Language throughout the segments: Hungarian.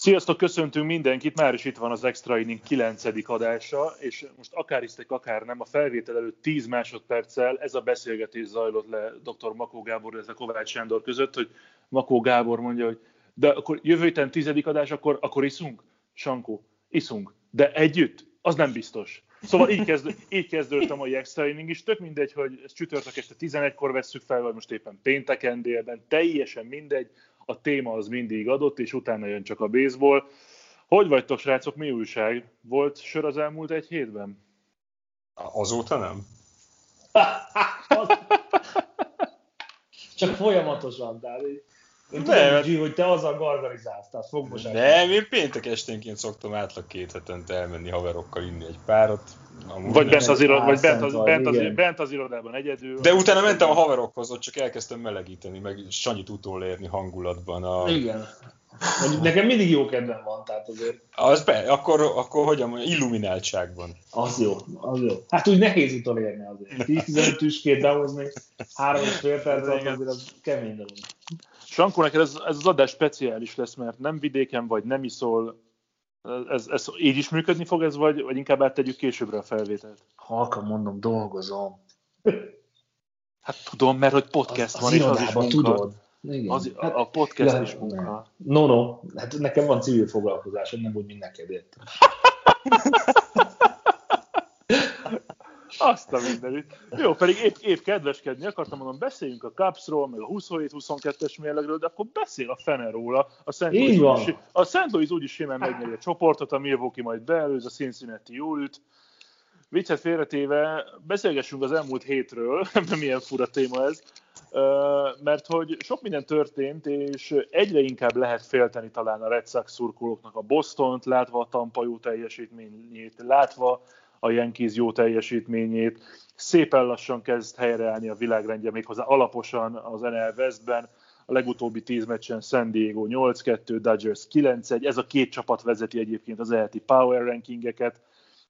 Sziasztok, köszöntünk mindenkit, már is itt van az Extra Inning 9. adása, és most akár hisztek, akár nem, a felvétel előtt 10 másodperccel ez a beszélgetés zajlott le dr. Makó Gábor, ez a Kovács Sándor között, hogy Makó Gábor mondja, hogy de akkor jövő héten tizedik adás, akkor, akkor iszunk? Sankó, iszunk. De együtt? Az nem biztos. Szóval így, kezd, így kezdődött a mai extra inning is. Tök mindegy, hogy ezt csütörtök este 11-kor vesszük fel, vagy most éppen pénteken délben, teljesen mindegy a téma az mindig adott, és utána jön csak a baseball. Hogy vagytok, srácok, mi újság? Volt sör az elmúlt egy hétben? Azóta nem? Csak folyamatosan, tehát én Nem, tudom, G, hogy te azzal gargarizálsz, tehát fogmosás. Nem, én péntek esténként szoktam átlag két hetente elmenni haverokkal inni egy párat. Amúgy Vagy bent az, irodában, vagy bent az, bent, az, igen. bent az irodában egyedül. De utána mentem a haverokhoz, ott csak elkezdtem melegíteni, meg Sanyit utolérni hangulatban. A... Igen. Mondjuk nekem mindig jó kedvem van, tehát azért Az be, akkor, akkor hogyan mondjam, illumináltságban. az jó, az jó. Hát úgy nehéz utolérni azért. 10-15 tüskét behozni, három és fél perc alatt azért az kemény dolog. Sankó, neked ez, ez az adás speciális lesz, mert nem vidéken vagy, nem iszol. Ez, ez így is működni fog ez, vagy, vagy inkább áttegyük későbbre a felvételt? Halkan mondom, dolgozom. Hát tudom, mert hogy podcast az, van, az és az is munka. tudod. Igen. Az, Hát- a podcast Ja, is munka. No, no, hát nekem van civil foglalkozásom, nem úgy, értem. Azt a mindenit. Jó, pedig épp, épp kedveskedni akartam, mondom, beszéljünk a Cupsról, meg a 27-22-es mérlegről, de akkor beszél a fene róla. A Szent Így Louis van. úgyis- A Szent Louis úgyis simán megnyeri a csoportot, a Milwaukee majd beelőz, a Cincinnati jól üt. Viccet félretéve, beszélgessünk az elmúlt hétről, milyen fura téma ez, mert hogy sok minden történt, és egyre inkább lehet félteni talán a Red Sox szurkolóknak a Bostont, látva a Tampa jó teljesítményét, látva a Yankees jó teljesítményét. Szépen lassan kezd helyreállni a világrendje, méghozzá alaposan az NL Westben. A legutóbbi tíz meccsen San Diego 8-2, Dodgers 9-1. Ez a két csapat vezeti egyébként az ELT Power rankingeket.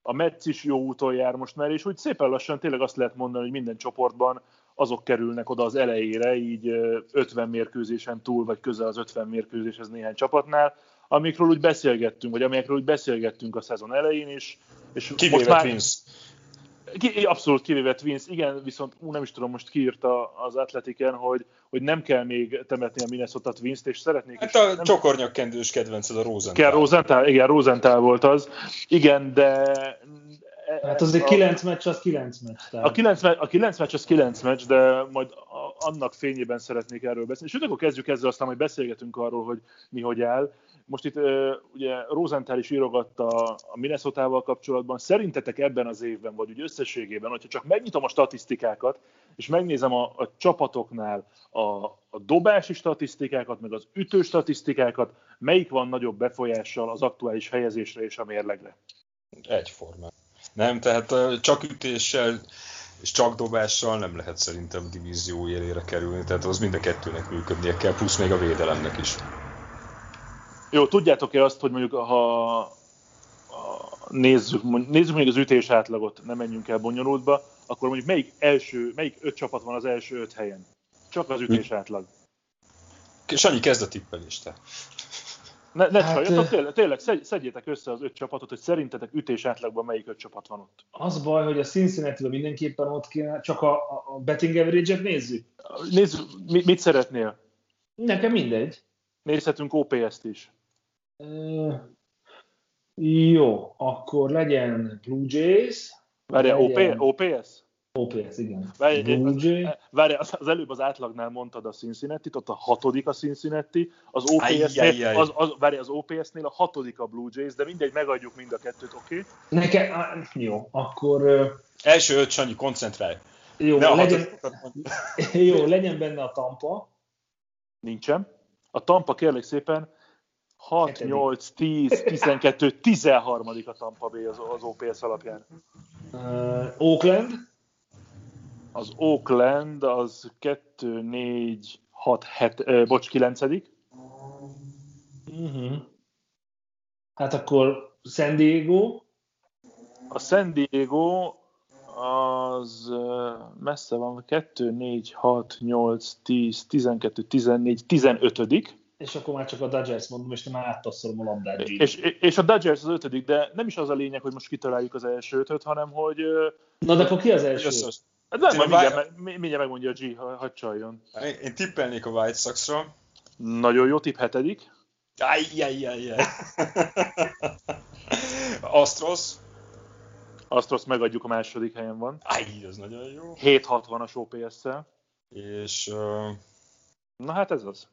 A Mets is jó úton jár most már, és úgy szépen lassan tényleg azt lehet mondani, hogy minden csoportban azok kerülnek oda az elejére, így ö, 50 mérkőzésen túl, vagy közel az 50 mérkőzéshez néhány csapatnál, amikről úgy beszélgettünk, vagy amelyekről úgy beszélgettünk a szezon elején is. És Kivéve most már, Twins. ki, abszolút kivéve Twins, igen, viszont ú, nem is tudom, most kiírta az Atletiken, hogy, hogy nem kell még temetni a Minnesota Twins-t, és szeretnék Hát is, a nem csokornyakkendős kedvenced a Rosenthal. kell Rosenthal, igen, Rosenthal volt az. Igen, de... Hát azért a- 9 meccs, az 9 meccs. Tehát. a 9, me- a 9 meccs az 9 meccs, de majd a, annak fényében szeretnék erről beszélni. Sőt, akkor kezdjük ezzel, aztán majd beszélgetünk arról, hogy mi hogy áll. Most itt ugye Rosenthal is írogatta a Minnesota-val kapcsolatban. Szerintetek ebben az évben, vagy úgy összességében, hogyha csak megnyitom a statisztikákat, és megnézem a, a csapatoknál a, a dobási statisztikákat, meg az ütő statisztikákat, melyik van nagyobb befolyással az aktuális helyezésre és a mérlegre? Egyformán. Nem, tehát csak ütéssel és csak dobással nem lehet szerintem divízió élére kerülni, tehát az mind a kettőnek működnie kell, plusz még a védelemnek is. Jó, tudjátok-e azt, hogy mondjuk ha nézzük, nézzük még az ütés átlagot, nem menjünk el bonyolultba, akkor mondjuk melyik első, melyik öt csapat van az első öt helyen? Csak az ütés átlag. Sanyi, kezd a tippelést te. Ne, ne Hát, ö- tényleg, tényleg szedj- szedjétek össze az öt csapatot, hogy szerintetek ütés átlagban melyik öt csapat van ott. Az baj, hogy a cincinnati mindenképpen ott kéne, csak a, a betting average-et nézzük. Nézzük, mi- mit szeretnél? Nekem mindegy. Nézhetünk OPS-t is. Jó, akkor legyen Blue Jays, Várjál, Legyen. OP, OPS? OPS, igen. Várj, az, várj, az, az előbb az átlagnál mondtad a Cincinnati, ott a hatodik a Cincinnati, az OPS-nél, az, az, várj, az OPS-nél a hatodik a Blue Jays, de mindegy, megadjuk mind a kettőt, oké? Okay? Nekem, jó, akkor Első öt, Sanyi, koncentrálj. jó, Ne legyen, jó, legyen benne a Tampa, Nincsen. A Tampa kérlek szépen 6, Hetedik. 8, 10, 12, 13 a Tampa Bay az, az OPS alapján. uh, Oakland, Az Oakland az 2, 4, 6, 7, ö, bocs, 9 uh-huh. hát akkor San Diego, A San Diego az messze van, 2, 4, 6, 8, 10, 12, 14, 15 és akkor már csak a Dodgers mondom, és már áttasszolom a labdát. G. és, és a Dodgers az ötödik, de nem is az a lényeg, hogy most kitaláljuk az első ötöt, hanem hogy Na, de akkor ki az első? Jössz. hát nem, majd mindjárt, meg, mindjárt megmondja a G, ha, hadd csaljon. Én, én tippelnék a White Sox-ra. Nagyon jó tipp, hetedik. Ajjajjajjaj. Astros. Astros megadjuk a második helyen van. Aj, az nagyon jó. 760-as OPS-szel. És uh, Na hát ez az.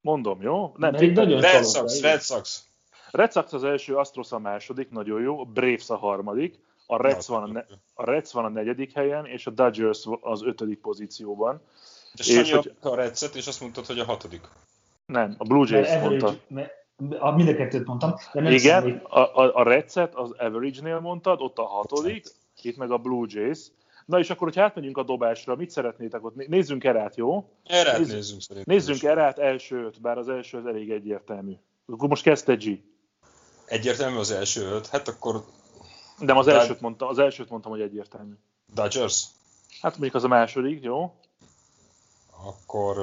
Mondom, jó? Nem, tippelj. nagyon Red Sox. Red Sox. Red Sox az első, Astros a második, nagyon jó. A Braves a harmadik. A Reds, van a, ne- a Reds van a negyedik helyen, és a Dodgers az ötödik pozícióban. De És hogy- a Redset, és azt mondtad, hogy a hatodik. Nem, a Blue Mert Jays mondta. average, mert, a, mind a kettőt mondtam, de nem Igen, számít. a, a, a Redset az average-nél mondtad, ott a hatodik, itt meg a Blue Jays. Na és akkor, hogyha átmegyünk a dobásra, mit szeretnétek ott? Né- Nézzünk erát, jó? Erre Nézzük- nézzünk szerintem. Nézzünk erát első öt, bár az első az elég egyértelmű. Akkor most kezdte G. Egyértelmű az első öt. Hát akkor De az elsőt mondtam, az elsőt mondtam, hogy egyértelmű. Dodgers. Hát mondjuk az a második, jó? Akkor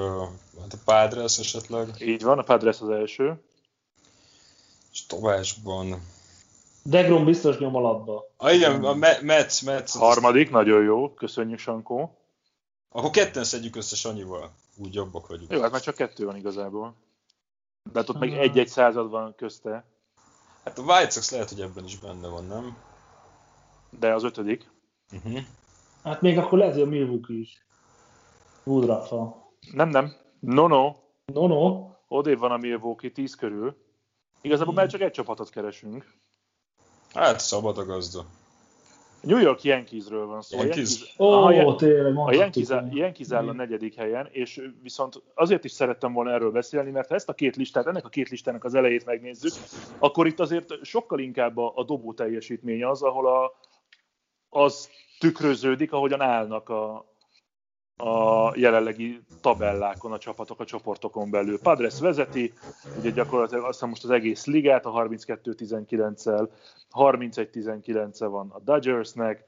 hát a Padres esetleg. Így van, a Padres az első. És dobásban. Degrom biztos nyom alatba. Ah, igen, a Me- Mets, Mets. Harmadik, nagyon jó, köszönjük Sankó. Akkor ketten szedjük össze Sanyival. Úgy jobbak vagyunk. Jó, hát már csak kettő van igazából. De hát ott meg Ah. egy-egy század van közte, Hát a White Sox lehet, hogy ebben is benne van, nem? de az ötödik. Uh-huh. Hát még akkor lehet, hogy a Milwaukee is. Woodruff-a. Nem, nem. No, no. No, no. Odébb van a Milwaukee 10 körül. Igazából már csak egy csapatot keresünk. Hát szabad a gazda. New York Yankeesről van szó. A Yankees? Ó, Aha, ja- tényleg A mondhattuk. Yankees, áll- Yankees áll a negyedik helyen, és viszont azért is szerettem volna erről beszélni, mert ha ezt a két listát, ennek a két listának az elejét megnézzük, akkor itt azért sokkal inkább a, a dobó teljesítmény az, ahol a, az tükröződik, ahogyan állnak a, a jelenlegi tabellákon a csapatok a csoportokon belül. Padres vezeti, ugye gyakorlatilag azt hiszem most az egész ligát a 32-19-el, 31-19-e van a Dodgersnek,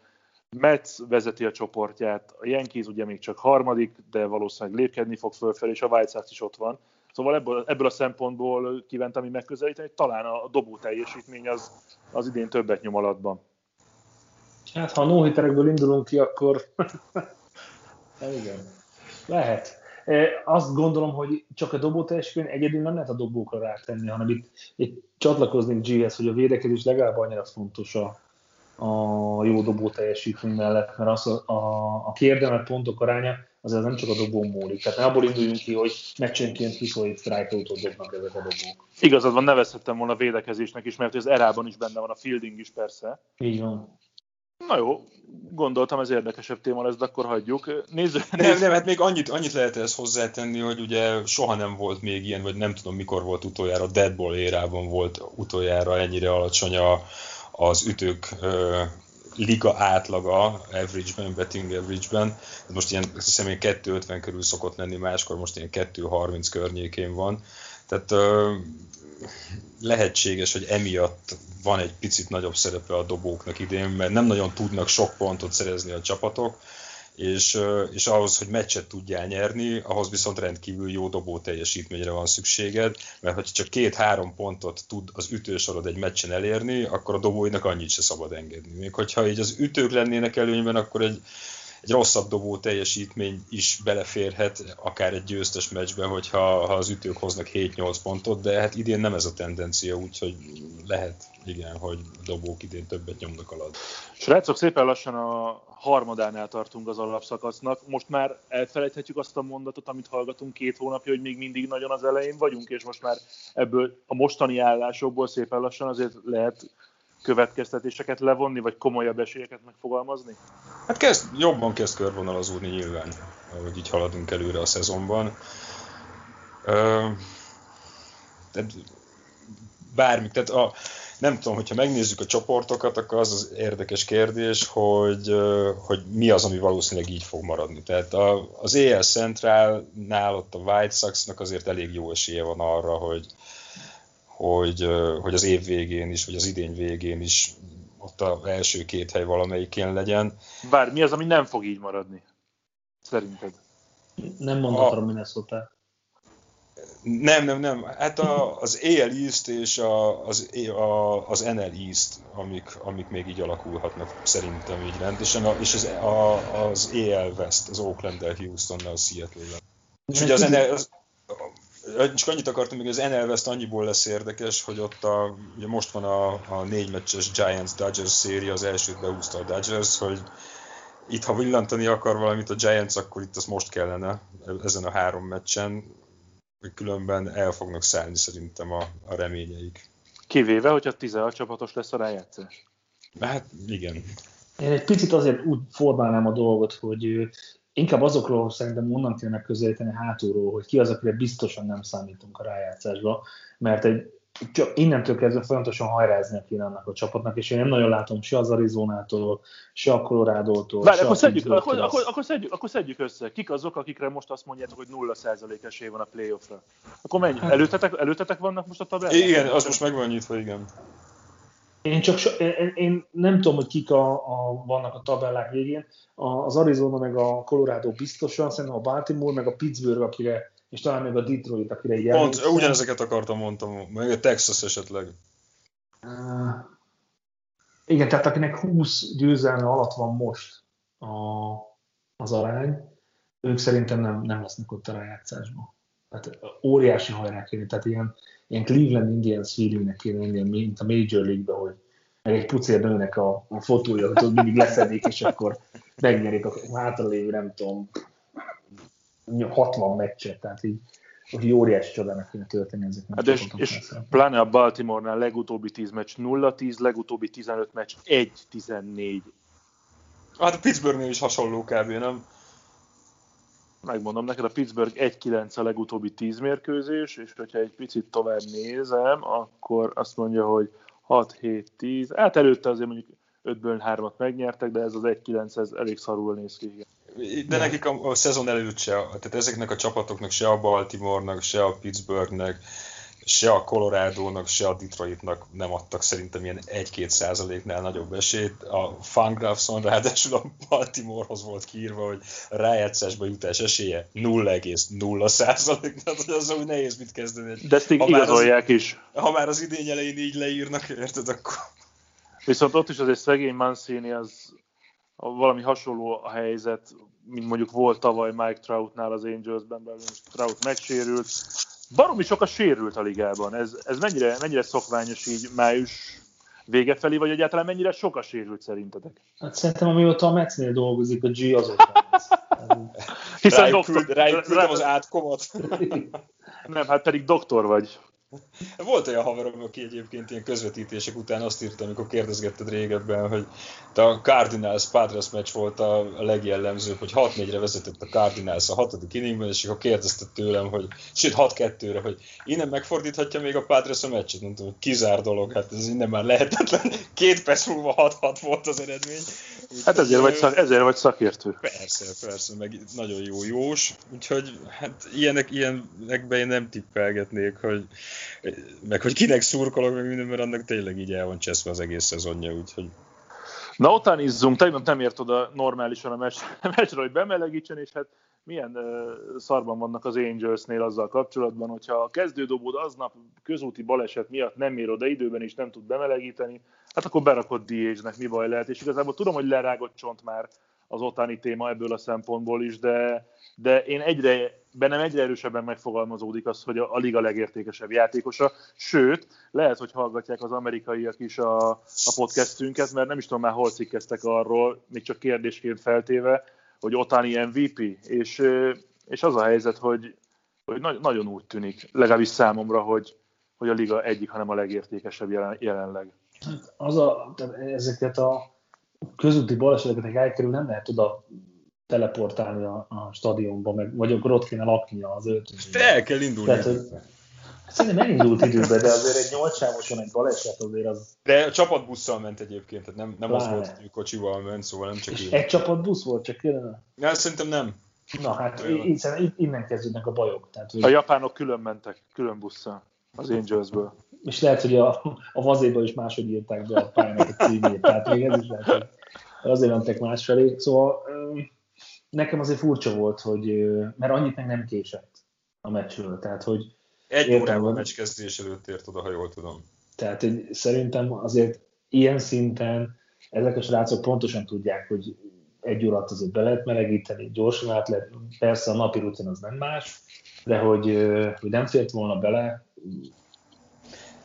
Mets vezeti a csoportját, a Yankees ugye még csak harmadik, de valószínűleg lépkedni fog fölfelé, és a White Sox is ott van. Szóval ebből, ebből a szempontból kívántam így megközelíteni, hogy talán a dobó teljesítmény az, az idén többet nyom alatban. Hát ha a indulunk ki, akkor... hát igen. Lehet. Azt gondolom, hogy csak a dobó teljesítmény egyedül nem lehet a dobókra rátenni, hanem itt, itt csatlakoznék G-hez, hogy a védekezés legalább annyira fontos a, a jó dobó teljesítmény mellett, mert az a, a, a kiérdemelt pontok aránya azért nem csak a dobó múlik. Tehát ne abból induljunk ki, hogy meccsenként 27 strikeoutot dobnak ezek a dobók. Igazad van, nevezhettem volna védekezésnek is, mert az erában is benne van a fielding is persze. Így van. Na jó, gondoltam ez érdekesebb téma lesz, de akkor hagyjuk. Nézzük, Nem, nem, hát még annyit, annyit lehet ehhez hozzátenni, hogy ugye soha nem volt még ilyen, vagy nem tudom mikor volt utoljára, Deadball érában volt utoljára ennyire alacsony a, az ütők ö, liga átlaga average-ben, betting average-ben. Ez most ilyen, azt hiszem, ilyen 250 körül szokott lenni, máskor most ilyen 230 környékén van. Tehát ö, lehetséges, hogy emiatt van egy picit nagyobb szerepe a dobóknak idén, mert nem nagyon tudnak sok pontot szerezni a csapatok, és, és ahhoz, hogy meccset tudjál nyerni, ahhoz viszont rendkívül jó dobó teljesítményre van szükséged, mert ha csak két-három pontot tud az ütősorod egy meccsen elérni, akkor a dobóinak annyit se szabad engedni. Még hogyha így az ütők lennének előnyben, akkor egy, egy rosszabb dobó teljesítmény is beleférhet, akár egy győztes meccsbe, hogyha ha az ütők hoznak 7-8 pontot, de hát idén nem ez a tendencia, úgyhogy lehet, igen, hogy a dobók idén többet nyomnak alatt. Srácok, szépen lassan a harmadánál tartunk az alapszakasznak. Most már elfelejthetjük azt a mondatot, amit hallgatunk két hónapja, hogy még mindig nagyon az elején vagyunk, és most már ebből a mostani állásokból szépen lassan azért lehet következtetéseket levonni, vagy komolyabb esélyeket megfogalmazni? Hát kezd, jobban kezd körvonalazódni nyilván, ahogy így haladunk előre a szezonban. Tehát bármi, tehát a, nem tudom, hogyha megnézzük a csoportokat, akkor az az érdekes kérdés, hogy, hogy mi az, ami valószínűleg így fog maradni. Tehát a, az EL Centralnál ott a White Sox-nak azért elég jó esélye van arra, hogy, hogy, hogy az év végén is, vagy az idény végén is ott az első két hely valamelyikén legyen. Bár mi az, ami nem fog így maradni? Szerinted? Nem mondhatom Minnesota. Nem, nem, nem. Hát a, az AL East és a, az, a, az NL East, amik, amik még így alakulhatnak szerintem így rendesen, a, és az, a, az AL West, az Oakland-del, Houstonnal, Seattle-vel. És ugye az NL, az, csak annyit akartam, hogy az NL West annyiból lesz érdekes, hogy ott a, ugye most van a, a négy meccses Giants-Dodgers széria, az elsőt behúzta a Dodgers, hogy itt ha villantani akar valamit a Giants, akkor itt az most kellene ezen a három meccsen, különben el fognak szállni szerintem a, a reményeik. Kivéve, hogyha 16 csapatos lesz a rájátszás. Hát igen. Én egy picit azért úgy formálnám a dolgot, hogy inkább azokról szerintem onnan kéne megközelíteni hátulról, hogy ki az, akire biztosan nem számítunk a rájátszásba, mert egy csak innentől kezdve folyamatosan hajrázni kéne annak a csapatnak, és én nem nagyon látom se az Arizonától, se a Colorado-tól. Várj, akkor, szedjük, akkor, akkor, akkor, szedjük, akkor szedjük össze. Kik azok, akikre most azt mondjátok, hogy 0% esély van a playoffra? Akkor mennyi? Hát- előtetek, előtetek vannak most a tabellán? Igen, az most meg van nyitva, igen. Én csak so, én, én nem tudom, hogy kik a, a, vannak a tabellák végén. Az Arizona meg a Colorado biztosan, szerintem a Baltimore meg a Pittsburgh, akire és talán még a Detroit, akire így Pont, elmondtam. ugyanezeket akartam mondtam, meg a Texas esetleg. Uh, igen, tehát akinek 20 győzelme alatt van most a, az arány, ők szerintem nem, nem lesznek ott a rájátszásban. Tehát óriási hajrá kéne, tehát ilyen, ilyen Cleveland Indians feelingnek kéne lenni, mint a Major League-be, hogy meg egy pucér nőnek a, a fotója, hogy mindig leszedik, és akkor megnyerik a hátralévő, nem tudom, 60 meccset, tehát így hogy óriási csodának kéne történni ezeknek. Hát és, és pláne a Baltimore-nál legutóbbi 10 meccs 0-10, legutóbbi 15 meccs 1-14. Hát a Pittsburghnél is hasonló kb. nem? Megmondom neked, a Pittsburgh 1-9 a legutóbbi 10 mérkőzés, és hogyha egy picit tovább nézem, akkor azt mondja, hogy 6-7-10, hát előtte azért mondjuk 5-ből 3-at megnyertek, de ez az 1-9 ez elég szarul néz ki. Igen. De nekik a, a szezon előtt se, tehát ezeknek a csapatoknak se a Baltimore-nak, se a Pittsburghnek, se a Colorado-nak, se a Detroitnak nem adtak szerintem ilyen 1-2 százaléknál nagyobb esélyt. A Fangraphson ráadásul a Baltimorehoz volt kiírva, hogy rájátszásba jutás esélye 0,0 százalék, tehát az úgy nehéz mit kezdeni. De ezt így igazolják az, is. Ha már az idény elején így leírnak, érted, akkor... Viszont ott is azért szegény Mancini az valami hasonló a helyzet, mint mondjuk volt tavaly Mike Troutnál az Angelsben, belül Trout megsérült. Baromi sok a sérült a ligában. Ez, ez mennyire, mennyire szokványos így május vége felé, vagy egyáltalán mennyire sok a sérült szerintetek? Hát szerintem amióta a Metsznél dolgozik, a G azóta. Hiszen rájuk, doktor, rájuk küldtem az átkomat. Nem, hát pedig doktor vagy. Volt olyan haverom, aki egyébként ilyen közvetítések után azt írta, amikor kérdezgetted régebben, hogy a Cardinals Padres meccs volt a, legjellemzőbb, hogy 6-4-re vezetett a Cardinals a hatodik inningben, és akkor kérdezte tőlem, hogy sőt 6-2-re, hogy innen megfordíthatja még a Padres a meccset, mondtam, hogy kizár dolog, hát ez innen már lehetetlen. Két perc múlva 6-6 volt az eredmény. Úgy hát ezért vagy, szak, ezért vagy szakértő. Persze, persze, meg nagyon jó jós, úgyhogy hát ilyenek, ilyenekben én nem tippelgetnék, hogy meg hogy kinek szurkolok, meg minden, mert annak tényleg így el van cseszve az egész szezonja, úgyhogy... Na, ottan izzunk, tegnap nem ért oda normálisan a meccs, meccsre, hogy bemelegítsen, és hát milyen uh, szarban vannak az Angelsnél azzal kapcsolatban, hogyha a kezdődobód aznap közúti baleset miatt nem ér oda időben és nem tud bemelegíteni, hát akkor berakott DH-nek mi baj lehet, és igazából tudom, hogy lerágott csont már az otáni téma ebből a szempontból is, de, de én egyre, bennem egyre erősebben megfogalmazódik az, hogy a, a liga legértékesebb játékosa, sőt, lehet, hogy hallgatják az amerikaiak is a, a podcastünket, mert nem is tudom már hol cikkeztek arról, még csak kérdésként feltéve, hogy Otani MVP, és, és az a helyzet, hogy, hogy nagyon úgy tűnik, legalábbis számomra, hogy, hogy a liga egyik, hanem a legértékesebb jelen, jelenleg. Hát az a, ezeket a közúti baleseteket elkerül, nem lehet oda teleportálni a, a stadionba, meg, vagy akkor ott kéne laknia az öltözőben. El kell indulni. Tehát, hogy, Szerintem elindult időben, de azért egy nyolcsávoson egy baleset azért az... De a csapatbusszal ment egyébként, tehát nem, nem az volt, hogy kocsival ment, szóval nem csak És ő. egy csapatbusz volt, csak kellene? Ja, szerintem nem. Na hát innen, innen kezdődnek a bajok. Tehát, hogy... A japánok külön mentek, külön busszal az Angelsből. És lehet, hogy a, a vazéban is máshogy írták be a pályának a címét, tehát még ez is lehet, hogy azért mentek másfelé. Szóval nekem azért furcsa volt, hogy, mert annyit meg nem késett a meccsről, tehát hogy egy órával a meccs kezdés előtt ért oda, ha jól tudom. Tehát hogy szerintem azért ilyen szinten ezek a srácok pontosan tudják, hogy egy órát azért be lehet melegíteni, gyorsan át lehet, persze a napi rutin az nem más, de hogy, hogy nem fért volna bele.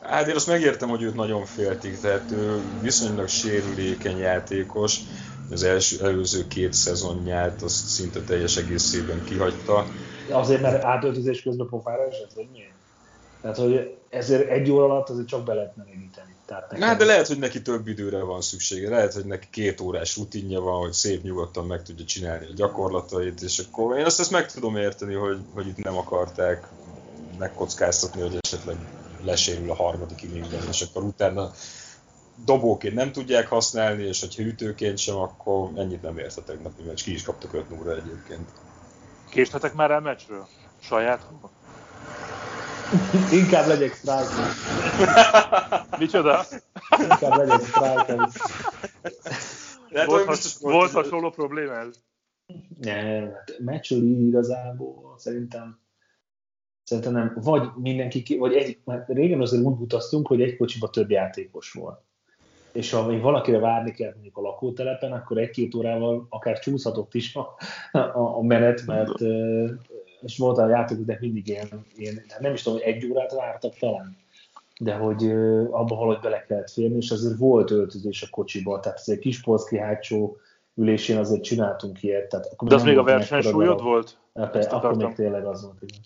Hát én azt megértem, hogy őt nagyon féltik, tehát ő viszonylag sérülékeny játékos, az első, előző két szezonját azt szinte teljes egészében kihagyta. Azért, mert átöltözés közben pofára esett, vagy miért? Tehát, hogy ezért egy óra alatt azért csak be lehet melegíteni. Tehát nekem... Hát, de lehet, hogy neki több időre van szüksége. Lehet, hogy neki két órás rutinja van, hogy szép nyugodtan meg tudja csinálni a gyakorlatait, és akkor én azt ezt meg tudom érteni, hogy, hogy itt nem akarták megkockáztatni, hogy esetleg lesérül a harmadik inningben, és akkor utána dobóként nem tudják használni, és hogyha ütőként sem, akkor ennyit nem ért a tegnapi meccs. Ki is kaptak 5 0 egyébként. Késtetek már el meccsről? Saját? Inkább legyek striker. Micsoda? Inkább legyek striker. Volt, has, volt hasonló probléma Nem, meccsről igazából szerintem szerintem nem, vagy mindenki, vagy egy, mert régen azért úgy utaztunk, hogy egy kocsiba több játékos volt. És ha még valakire várni kell mondjuk a lakótelepen, akkor egy-két órával akár csúszhatott is a, a, a menet, mert és volt a játékoknak mindig ilyen, ilyen, nem is tudom, hogy egy órát vártak talán, de hogy abba valahogy bele kellett férni, és azért volt öltözés a kocsiba, tehát azért kis polszki hátsó ülésén azért csináltunk ilyet. Tehát akkor de az még a versenysúlyod volt? Hát, akkor még tényleg az volt, igen.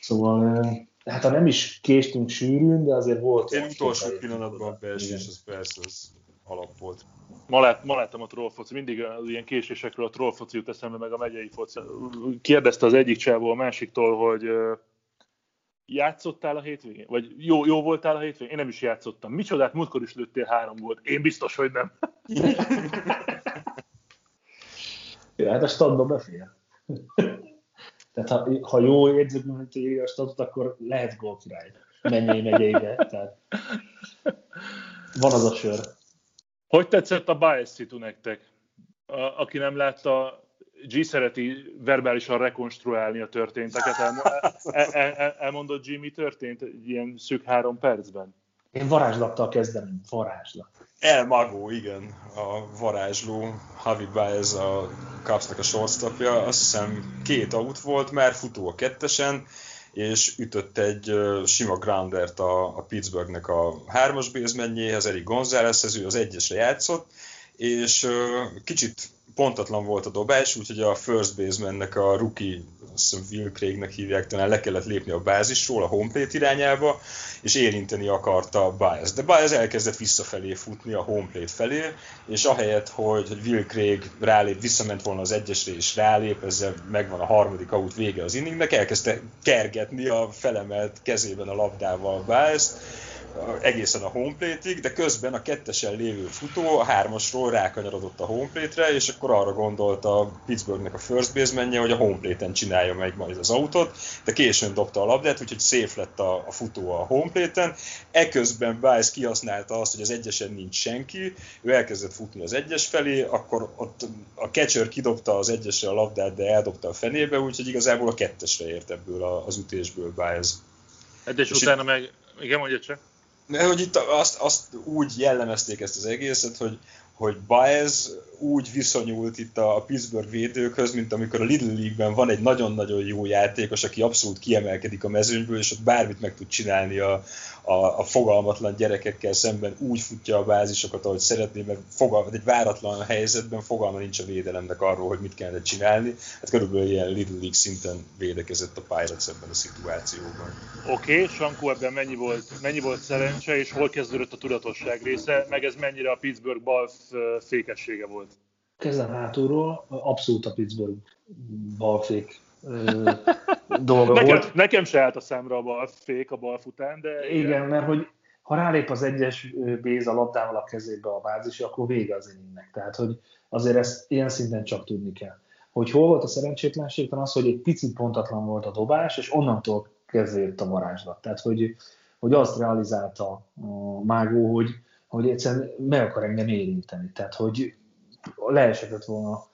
Szóval, hát ha nem is késtünk sűrűn, de azért volt. Én utolsó pillanatban beesés, az persze, az alap volt. Ma, lát, ma láttam a trollfoci, mindig az ilyen késésekről a trollfoci jut eszembe, meg a megyei foci. Kérdezte az egyik csávó a másiktól, hogy játszottál a hétvégén? Vagy jó, jó voltál a hétvégén? Én nem is játszottam. Micsodát, múltkor is lőttél három volt. Én biztos, hogy nem. ja, hát a stadba befér. Tehát ha, ha jó jegyzőkönyvet írja a statot, akkor lehet gólkirály. Menjél megyeibe. Tehát van az a sör. Hogy tetszett a Bias Situ nektek? A, aki nem látta, G szereti verbálisan rekonstruálni a történteket. El, el, el, elmondott G, mi történt ilyen szűk három percben? Én varázslattal kezdem, varázslat. El Magó, igen, a varázsló Javi Baez a Cubsnak a shortstopja. Azt hiszem két out volt már, futó a kettesen, és ütött egy sima groundert a, a Pittsburghnek a hármas basementjéhez, Eric Gonzalez, ő az egyesre játszott, és kicsit pontatlan volt a dobás, úgyhogy a first basemannek a rookie, azt hiszem Will Craignek hívják, talán le kellett lépni a bázisról a homeplate irányába, és érinteni akarta Bias. De Bias elkezdett visszafelé futni a homeplate felé, és ahelyett, hogy, hogy Will Craig rálép, visszament volna az egyesre és rálép, ezzel megvan a harmadik out vége az inningnek, elkezdte kergetni a felemelt kezében a labdával Bias, egészen a homeplate-ig, de közben a kettesen lévő futó a hármasról rákanyarodott a homeplate-re, és akkor arra gondolt a Pittsburghnek a first base hogy a homeplate-en csinálja meg majd az autót, de későn dobta a labdát, úgyhogy szép lett a, a futó a homeplate-en. Eközben Bice kihasználta azt, hogy az egyesen nincs senki, ő elkezdett futni az egyes felé, akkor ott a catcher kidobta az egyesre a labdát, de eldobta a fenébe, úgyhogy igazából a kettesre ért ebből az ütésből Bice. Hát és, és utána meg, igen, mondja csak de hogy itt azt, azt úgy jellemezték ezt az egészet, hogy hogy Baez úgy viszonyult itt a Pittsburgh védőkhöz, mint amikor a Little League-ben van egy nagyon-nagyon jó játékos, aki abszolút kiemelkedik a mezőnyből, és ott bármit meg tud csinálni a, a, a fogalmatlan gyerekekkel szemben, úgy futja a bázisokat, ahogy szeretné, mert fogal, egy váratlan helyzetben fogalma nincs a védelemnek arról, hogy mit kellene csinálni. Hát körülbelül ilyen Little League szinten védekezett a Pirates ebben a szituációban. Oké, okay, Sankó ebben mennyi volt, mennyi volt szerencse, és hol kezdődött a tudatosság része, meg ez mennyire a Pittsburgh bal fékessége volt? Kezdem hátulról, abszolút a Pittsburgh balfék dolga nekem, volt. Nekem se állt a számra a balfék a balfután, de... Igen, igen, mert hogy ha rálép az egyes Béz a labdával a kezébe a bázis, akkor vége az inningnek. Tehát, hogy azért ezt ilyen szinten csak tudni kell. Hogy hol volt a szerencsétlenség, az, hogy egy picit pontatlan volt a dobás, és onnantól kezdve jött a varázslat. Tehát, hogy, hogy azt realizálta a mágó, hogy, hogy egyszerűen meg akar engem érinteni. Tehát, hogy leesetett volna,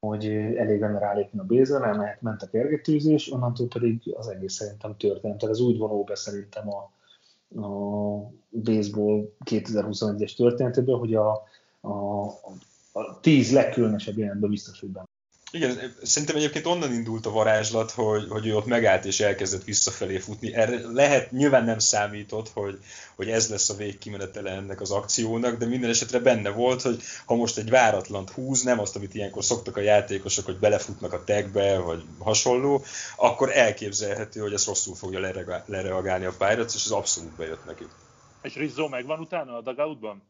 hogy elég lenne rálépni a bézre, nem mehet, ment a kergetőzés, onnantól pedig az egész szerintem történt. Tehát ez úgy vonul be szerintem a, a baseball 2021-es történetéből, hogy a, a, a tíz legkülönösebb jelenetben biztos, hogy benne. Igen, szerintem egyébként onnan indult a varázslat, hogy, hogy ő ott megállt és elkezdett visszafelé futni. Erre lehet, nyilván nem számított, hogy, hogy ez lesz a végkimenetele ennek az akciónak, de minden esetre benne volt, hogy ha most egy váratlant húz, nem azt, amit ilyenkor szoktak a játékosok, hogy belefutnak a tagbe, vagy hasonló, akkor elképzelhető, hogy ez rosszul fogja lereagálni a Pirates, és ez abszolút bejött neki. És Rizzo megvan utána a dugoutban?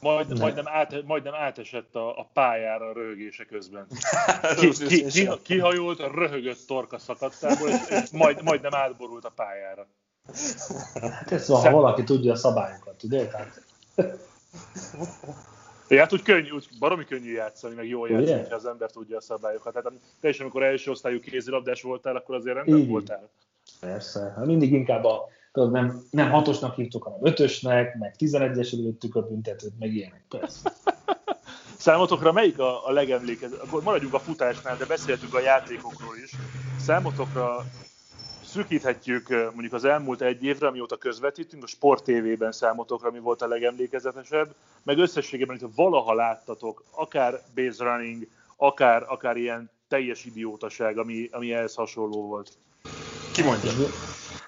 Majd, majdnem, át, majdnem átesett a, a pályára a röhögése közben. Ki, ki, ki, kihajolt, röhögött torka szakadtából, és majd, majdnem átborult a pályára. Hát ez van, ha valaki tudja a szabályokat, tudod? Tehát... Ja, hát úgy könnyű, úgy baromi könnyű játszani, meg jól játszani, ha az ember tudja a szabályokat. Tehát te is, amikor első osztályú kézilabdás voltál, akkor azért rendben voltál. Persze, hát mindig inkább a tudod, nem, nem hatosnak hívtuk, hanem ötösnek, meg tizenegyes lőttük a büntetőt, meg ilyenek, persze. Számotokra melyik a, a legemlékező? Akkor maradjunk a futásnál, de beszéltünk a játékokról is. Számotokra szűkíthetjük mondjuk az elmúlt egy évre, amióta közvetítünk, a Sport TV-ben számotokra mi volt a legemlékezetesebb, meg összességében, hogy valaha láttatok, akár base running, akár, akár ilyen teljes idiótaság, ami, ami ehhez hasonló volt. Ki mondja?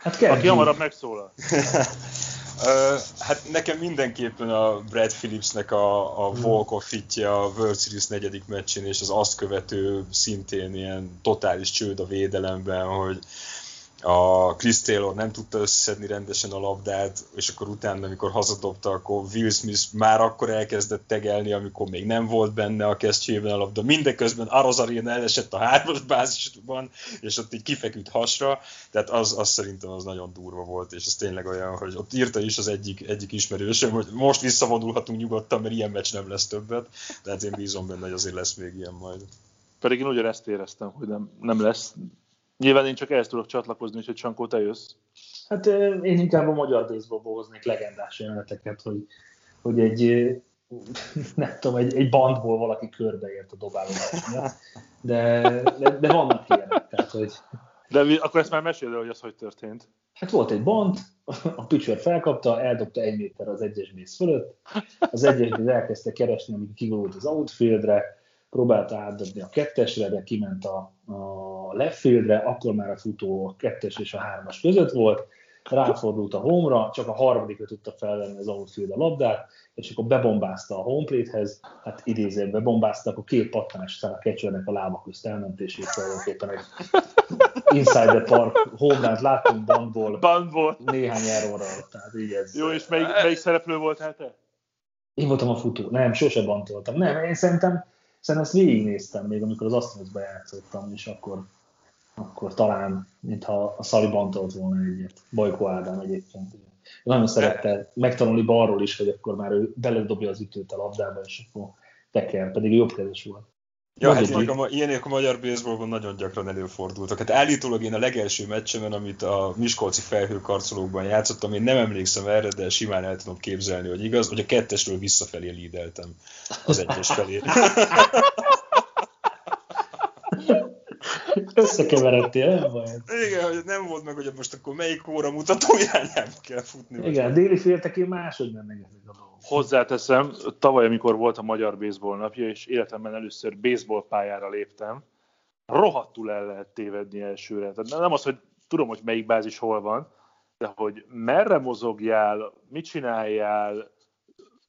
Hát kell. Aki hamarabb megszólal. hát nekem mindenképpen a Brad Phillipsnek a, a hmm. walk of a World Series negyedik meccsén, és az azt követő szintén ilyen totális csőd a védelemben, hogy a Chris Taylor nem tudta összeszedni rendesen a labdát, és akkor utána, amikor hazadobta, akkor Will Smith már akkor elkezdett tegelni, amikor még nem volt benne a kesztyében a labda. Mindeközben Arozarina elesett a hármas bázisban, és ott így kifeküdt hasra, tehát az, az szerintem az nagyon durva volt, és ez tényleg olyan, hogy ott írta is az egyik, egyik ismerősöm, hogy most visszavonulhatunk nyugodtan, mert ilyen meccs nem lesz többet, de hát én bízom benne, hogy azért lesz még ilyen majd. Pedig én ugyanezt éreztem, hogy nem, nem lesz, Nyilván én csak ehhez tudok csatlakozni, hogy Csankó, te jössz. Hát én inkább a magyar baseballból hoznék legendás jeleneteket, hogy, hogy egy, nem tudom, egy, egy bandból valaki körbeért a dobálódásra. De, de, de vannak ilyenek, tehát hogy... De akkor ezt már meséld el, hogy az hogy történt. Hát volt egy band, a pitcher felkapta, eldobta egy méter az egyes mész fölött, az egyes mész elkezdte keresni, amíg kigurult az outfieldre, próbálta átdobni a kettesre, de kiment a, a left fieldre, akkor már a futó a kettes és a hármas között volt, ráfordult a homra, csak a harmadikra tudta felvenni az outfield a labdát, és akkor bebombázta a homeplate-hez, hát idézően bebombázta, akkor két pattanás a catchernek a lába közt elment, és így tulajdonképpen egy Inside the Park home láttunk bandból, bandból. néhány errorral, tehát így ez. Jó, és melyik, melyik szereplő volt hát te? Én voltam a futó, nem, sose bantoltam. Nem, én szerintem Szerintem ezt végignéztem még, amikor az Astrosba játszottam, és akkor, akkor talán, mintha a Szali bantolt volna egyet. Bajko Ádám egyébként. Nagyon szerette megtanulni balról is, hogy akkor már ő beledobja az ütőt a labdába, és akkor teker, pedig jobb kezes volt. Ja, hát ilyenek a, ilyenek a magyar baseballban nagyon gyakran előfordultak. Hát állítólag én a legelső meccsemen, amit a Miskolci felhőkarcolókban játszottam, én nem emlékszem erre, de simán el tudom képzelni, hogy igaz, hogy a kettesről visszafelé lídeltem az egyes felé. Összekeveredtél, nem baj. Igen, hogy nem volt meg, hogy most akkor melyik óra mutató irányába kell futni. Igen, déli féltekén máshogy nem ezek a dolgok. Hozzáteszem, tavaly, amikor volt a Magyar Baseball napja, és életemben először baseball pályára léptem, rohadtul el lehet tévedni elsőre. Tehát nem az, hogy tudom, hogy melyik bázis hol van, de hogy merre mozogjál, mit csináljál,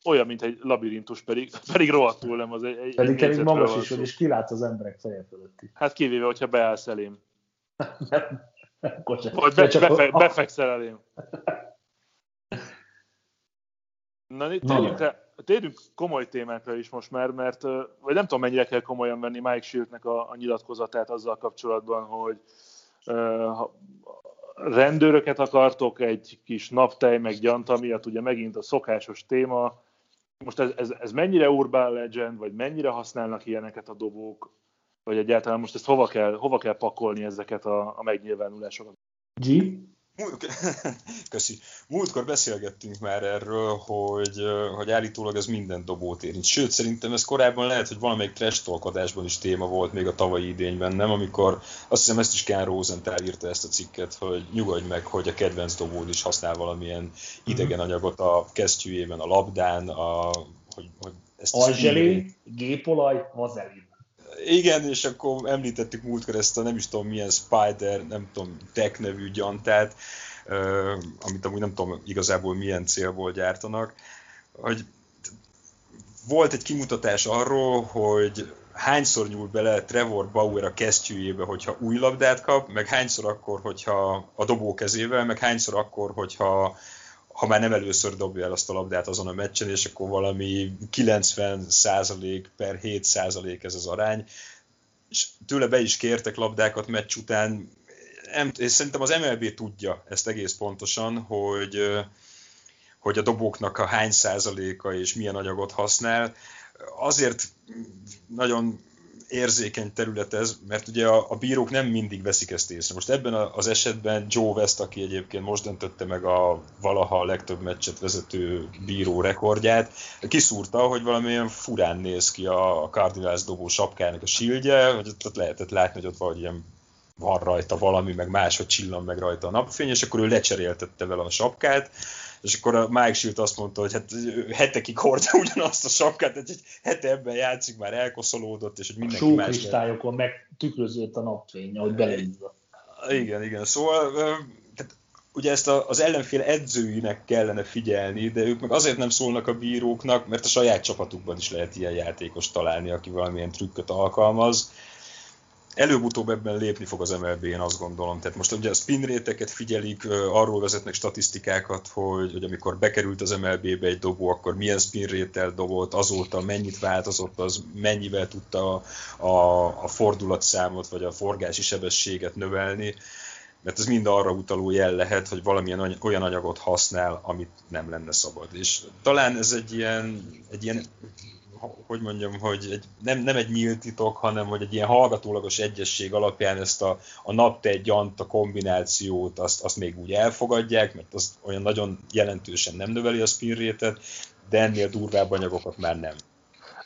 olyan, mint egy labirintus, pedig, pedig rohadtul nem az egy, egy Pedig te még magas is vagy, és kilát az emberek feje fölötti. Hát kivéve, hogyha beállsz elém. nem, Vagy be, befe, befekszel elém. Na, térjünk, rá, térjünk komoly témákra is most már, mert vagy nem tudom, mennyire kell komolyan venni Mike Shieldnek a, a nyilatkozatát azzal kapcsolatban, hogy uh, rendőröket akartok egy kis naptej meg gyanta miatt, ugye megint a szokásos téma. Most ez, ez, ez mennyire urban legend, vagy mennyire használnak ilyeneket a dobók, vagy egyáltalán most ezt hova kell, hova kell pakolni ezeket a, a megnyilvánulásokat? G? Köszi. Múltkor beszélgettünk már erről, hogy, hogy állítólag ez minden dobót érint. Sőt, szerintem ez korábban lehet, hogy valamelyik trash talk is téma volt még a tavalyi idényben, nem? Amikor azt hiszem ezt is Ken Rosenthal írta ezt a cikket, hogy nyugodj meg, hogy a kedvenc dobód is használ valamilyen idegen mhm. anyagot a kesztyűjében, a labdán, a, hogy, hogy ezt Alzseli, gépolaj, vazelin. Igen, és akkor említettük múltkor ezt a nem is tudom milyen Spider, nem tudom, Tech nevű gyantát, amit amúgy nem tudom igazából milyen célból gyártanak, hogy volt egy kimutatás arról, hogy hányszor nyúl bele Trevor Bauer a kesztyűjébe, hogyha új labdát kap, meg hányszor akkor, hogyha a dobó kezével, meg hányszor akkor, hogyha ha már nem először dobja el azt a labdát azon a meccsen, és akkor valami 90 per 7% ez az arány, és tőle be is kértek labdákat meccs után, és szerintem az MLB tudja ezt egész pontosan, hogy, hogy a dobóknak a hány százaléka és milyen anyagot használ. Azért nagyon érzékeny terület ez, mert ugye a, a bírók nem mindig veszik ezt észre. Most ebben az esetben Joe West, aki egyébként most döntötte meg a valaha a legtöbb meccset vezető bíró rekordját, kiszúrta, hogy valamilyen furán néz ki a Cardinals dobó sapkának a shieldje, hogy ott lehetett látni, hogy ott valahogy ilyen van rajta valami, meg máshogy csillan meg rajta a napfény, és akkor ő lecseréltette vele a sapkát, és akkor a Mike Shield azt mondta, hogy hát hetekig hordja ugyanazt a sapkát, egy, egy hete ebben játszik, már elkoszolódott, és hogy mindenki a más... kristályokon meg tükröződött a napfény, ahogy beleízva. Igen, igen, szóval tehát ugye ezt az ellenfél edzőinek kellene figyelni, de ők meg azért nem szólnak a bíróknak, mert a saját csapatukban is lehet ilyen játékos találni, aki valamilyen trükköt alkalmaz, előbb-utóbb ebben lépni fog az MLB, én azt gondolom. Tehát most ugye a spin réteket figyelik, arról vezetnek statisztikákat, hogy, hogy amikor bekerült az MLB-be egy dobó, akkor milyen spin rétel dobott, azóta mennyit változott, az mennyivel tudta a, a, a fordulatszámot vagy a forgási sebességet növelni mert ez mind arra utaló jel lehet, hogy valamilyen olyan anyagot használ, amit nem lenne szabad. És talán ez egy ilyen, egy ilyen hogy mondjam, hogy egy, nem, nem egy nyílt titok, hanem hogy egy ilyen hallgatólagos egyesség alapján ezt a, a naptej gyanta kombinációt azt, azt még úgy elfogadják, mert az olyan nagyon jelentősen nem növeli a spin de ennél durvább anyagokat már nem.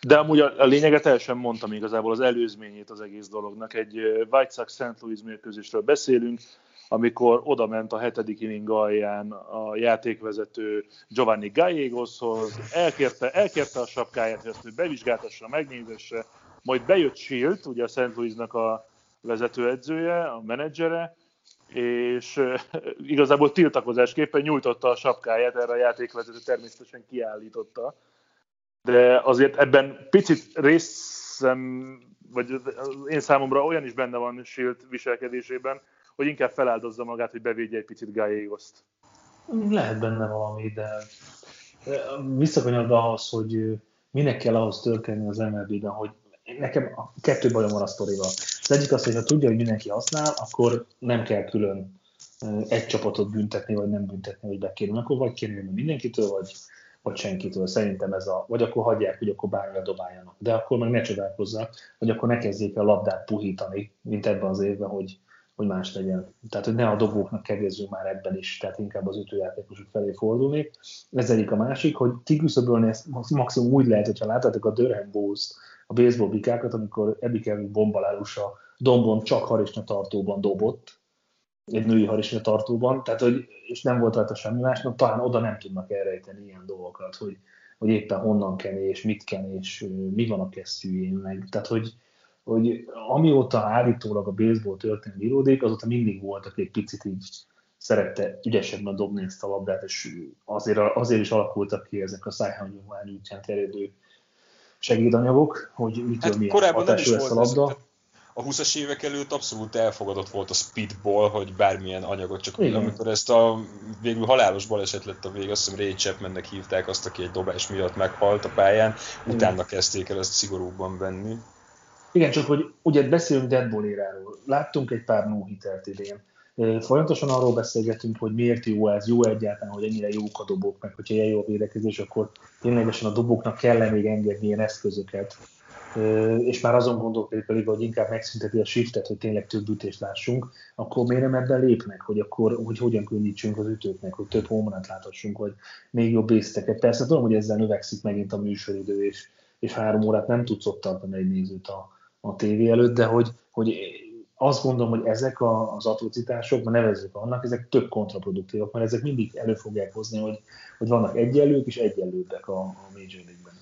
De amúgy a, a lényeget el sem mondtam igazából az előzményét az egész dolognak. Egy White Sox St. Louis mérkőzésről beszélünk, amikor oda ment a hetedik inning alján a játékvezető Giovanni Gallegoshoz, elkérte, elkérte a sapkáját, hogy azt bevizsgáltassa, megnézesse, majd bejött Shield, ugye a St. Louisnak a vezetőedzője, a menedzsere, és igazából tiltakozásképpen nyújtotta a sapkáját, erre a játékvezető természetesen kiállította. De azért ebben picit részem, vagy én számomra olyan is benne van Shield viselkedésében, hogy inkább feláldozza magát, hogy bevédje egy picit Gallegos-t. Lehet benne valami, de visszakanyarodva ahhoz, hogy minek kell ahhoz történni az MLB-ben, hogy nekem a kettő bajom van a sztorival. Az egyik az, hogy ha tudja, hogy mindenki használ, akkor nem kell külön egy csapatot büntetni, vagy nem büntetni, hogy bekérni. Akkor vagy kérni mindenkitől, vagy, vagy senkitől. Szerintem ez a, vagy akkor hagyják, hogy akkor bármire dobáljanak. De akkor meg ne csodálkozzak, hogy akkor ne kezdjék el labdát puhítani, mint ebben az évben, hogy hogy más legyen. Tehát, hogy ne a dobóknak kedvezzünk már ebben is, tehát inkább az ütőjátékosok felé fordulnék. Ez egyik a másik, hogy kiküszöbölni ezt maximum úgy lehet, hogyha láttátok a Durham Bulls, a baseball bikákat, amikor Ebiken bombalárus a dombon csak harisnya tartóban dobott, egy női harisnya tartóban, tehát hogy, és nem volt rajta semmi más, talán oda nem tudnak elrejteni ilyen dolgokat, hogy hogy éppen honnan ken és mit ken és mi van a kesztyűjén meg. Tehát, hogy, hogy amióta állítólag a baseball történet íródik, azóta mindig voltak egy picit így szerette ügyesebben dobni ezt a labdát, és azért, azért is alakultak ki ezek a szájhangyomány útján terjedő segédanyagok, hogy mitől hát milyen hatású lesz a labda. a 20-as évek előtt abszolút elfogadott volt a speedball, hogy bármilyen anyagot, csak Igen. amikor ezt a végül halálos baleset lett a vég, azt hiszem Ray Chapmannek hívták azt, aki egy dobás miatt meghalt a pályán, Igen. utána kezdték el ezt szigorúbban venni. Igen, csak hogy ugye beszélünk Deadball éráról. Láttunk egy pár no idén Folyamatosan arról beszélgetünk, hogy miért jó ez, jó egyáltalán, hogy ennyire jók a dobok, meg hogyha ilyen jó a védekezés, akkor ténylegesen a doboknak kell még engedni ilyen eszközöket. És már azon gondolkodik pedig, hogy inkább megszünteti a shiftet, hogy tényleg több ütést lássunk, akkor miért nem ebben lépnek, hogy akkor hogy hogyan könnyítsünk az ütőknek, hogy több homonat láthassunk, vagy még jobb észteket. Persze tudom, hogy ezzel növekszik megint a műsoridő, és, és három órát nem tudsz ott tartani egy nézőt a, a tévé előtt, de hogy, hogy azt gondolom, hogy ezek az atrocitások, ma nevezzük annak, ezek több kontraproduktívak, mert ezek mindig elő fogják hozni, hogy, hogy vannak egyenlők és egyenlőbbek a, a Major League-ben.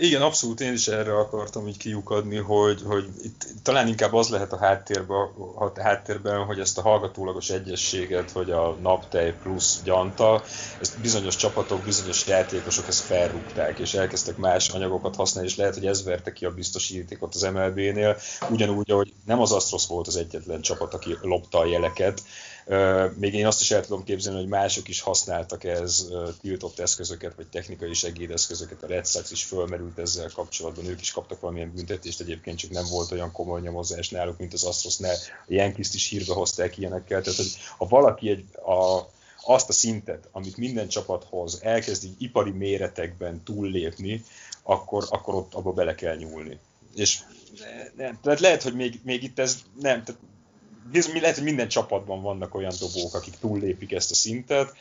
Igen, abszolút én is erre akartam így kiukadni, hogy, hogy itt, talán inkább az lehet a háttérben, háttérben, hogy ezt a hallgatólagos egyességet, hogy a naptej plusz gyanta, ezt bizonyos csapatok, bizonyos játékosok ezt felrúgták, és elkezdtek más anyagokat használni, és lehet, hogy ez verte ki a biztosítékot az MLB-nél, ugyanúgy, ahogy nem az Astros volt az egyetlen csapat, aki lopta a jeleket, még én azt is el tudom képzelni, hogy mások is használtak ez tiltott eszközöket, vagy technikai segédeszközöket. A Red Sox is fölmerült ezzel kapcsolatban, ők is kaptak valamilyen büntetést, egyébként csak nem volt olyan komoly nyomozás náluk, mint az Astrosnál. A yankees is hírbe hozták ilyenekkel. Tehát, hogy ha valaki egy, a, azt a szintet, amit minden csapat hoz, elkezd így ipari méretekben túllépni, akkor, akkor ott abba bele kell nyúlni. És nem, tehát lehet, hogy még, még itt ez nem, tehát bizony, lehet, hogy minden csapatban vannak olyan dobók, akik túllépik ezt a szintet.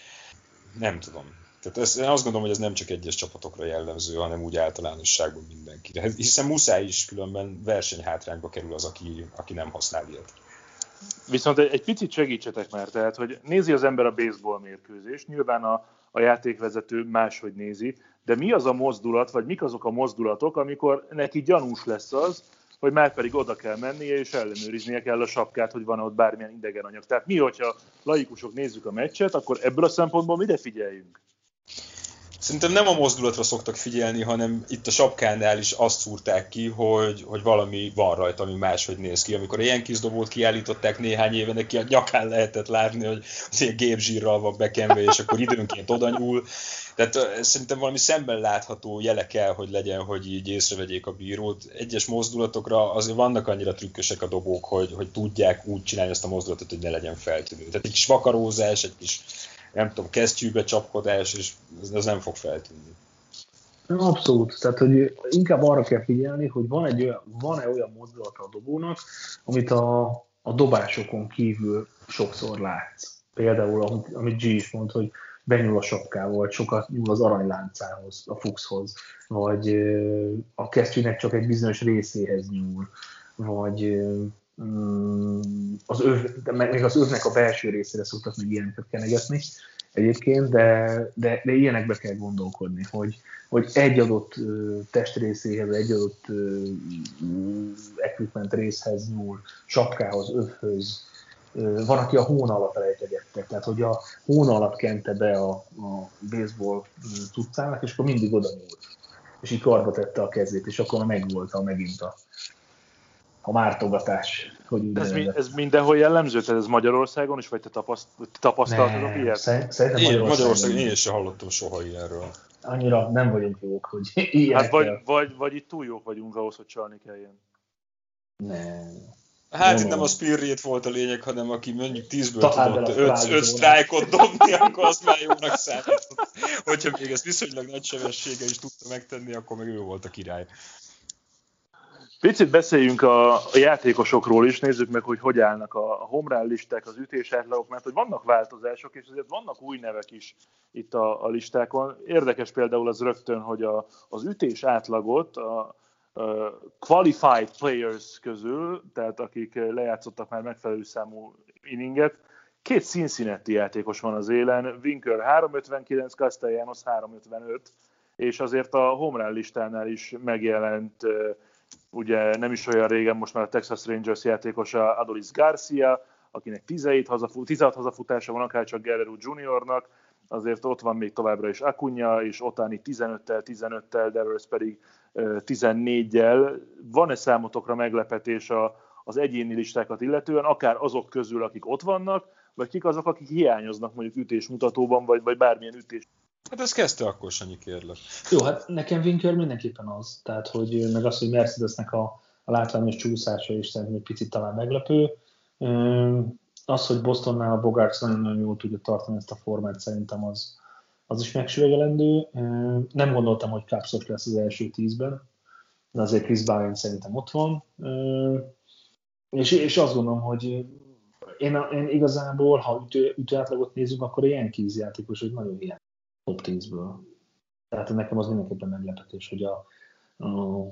Nem tudom. Tehát ez, én azt gondolom, hogy ez nem csak egyes csapatokra jellemző, hanem úgy általánosságban mindenkire. Hiszen muszáj is különben versenyhátrányba kerül az, aki, aki nem használ ilyet. Viszont egy, egy picit segítsetek már, tehát, hogy nézi az ember a baseball mérkőzést, nyilván a, a játékvezető máshogy nézi, de mi az a mozdulat, vagy mik azok a mozdulatok, amikor neki gyanús lesz az, hogy már pedig oda kell mennie, és ellenőriznie kell a sapkát, hogy van ott bármilyen idegen anyag. Tehát mi, hogyha laikusok nézzük a meccset, akkor ebből a szempontból mire figyeljünk? Szerintem nem a mozdulatra szoktak figyelni, hanem itt a sapkánál is azt szúrták ki, hogy, hogy valami van rajta, ami máshogy néz ki. Amikor ilyen kizdobót kiállították néhány éve, neki a nyakán lehetett látni, hogy az ilyen gépzsírral van bekenve, és akkor időnként oda nyúl. Tehát szerintem valami szemben látható jele kell, hogy legyen, hogy így észrevegyék a bírót. Egyes mozdulatokra azért vannak annyira trükkösek a dobók, hogy, hogy tudják úgy csinálni ezt a mozdulatot, hogy ne legyen feltűnő. Tehát egy kis vakarózás, egy kis nem tudom, kesztyűbe csapkodás, és ez nem fog feltűnni. Abszolút. Tehát, hogy inkább arra kell figyelni, hogy van egy olyan, van-e olyan mozdulata a dobónak, amit a, a dobásokon kívül sokszor látsz. Például, amit G is mond, hogy benyúl a sapkával, sokat nyúl az aranyláncához, a fuxhoz, vagy a kesztyűnek csak egy bizonyos részéhez nyúl, vagy mm, az öv, még az övnek a belső részére szoktak még ilyeneket kenegetni egyébként, de, de, de ilyenekbe kell gondolkodni, hogy, hogy egy adott testrészéhez, egy adott equipment részhez nyúl, sapkához, övhöz, van, aki a hón alatt elejtegette, tehát hogy a hón alatt kente be a, a baseball cuccának, és akkor mindig oda nyúlt. És így karba tette a kezét, és akkor megvolt a megint a, a mártogatás. Hogy ez, mi, ez mindenhol jellemző? Tehát ez Magyarországon is, vagy te tapaszt, tapasztaltatok ilyet? Szerintem Magyarországon, Magyarországon én sem hallottam soha ilyenről. Annyira nem vagyunk jók, hogy ilyenek. Hát vagy, vagy, vagy itt túl jók vagyunk ahhoz, hogy csalni kelljen. Nem. Hát itt nem a spirit volt a lényeg, hanem aki mondjuk 10-ből tudott 5, 5 sztrájkot dobni, akkor az már jónak számított. Hogyha még ezt viszonylag nagy sebessége is tudta megtenni, akkor meg ő volt a király. Picit beszéljünk a, a játékosokról is, nézzük meg, hogy hogy állnak a homrán listák, az ütésátlagok, mert hogy vannak változások, és azért vannak új nevek is itt a, a listákon. Érdekes például az rögtön, hogy a, az ütés átlagot a, qualified players közül, tehát akik lejátszottak már megfelelő számú inninget, két Cincinnati játékos van az élen, Winker 359, Castellanos 355, és azért a home run listánál is megjelent ugye nem is olyan régen most már a Texas Rangers játékosa Adolis Garcia, akinek 17, hazafut, 16 hazafutása van, akár csak Guerrero Juniornak, azért ott van még továbbra is Akunya, és Otani 15-tel, 15-tel, Devers pedig 14-jel. Van-e számotokra meglepetés a, az egyéni listákat illetően, akár azok közül, akik ott vannak, vagy kik azok, akik hiányoznak mondjuk ütésmutatóban, vagy, vagy bármilyen ütés Hát ez kezdte akkor, Sanyi, kérlek. Jó, hát nekem Winker mindenképpen az. Tehát, hogy meg az, hogy Mercedesnek a, a látványos csúszása is szerintem egy picit talán meglepő. Az, hogy Bostonnál a Bogarts nagyon-nagyon jól tudja tartani ezt a formát, szerintem az, az is megsüvegelendő. Nem gondoltam, hogy Kapszos lesz az első tízben, de azért Chris Bryant szerintem ott van. És, és azt gondolom, hogy én, én igazából, ha ütő, ütőátlagot nézzük, akkor Yankees játékos, hogy nagyon ilyen top 10-ből. Tehát nekem az mindenképpen meglepetés, hogy a, a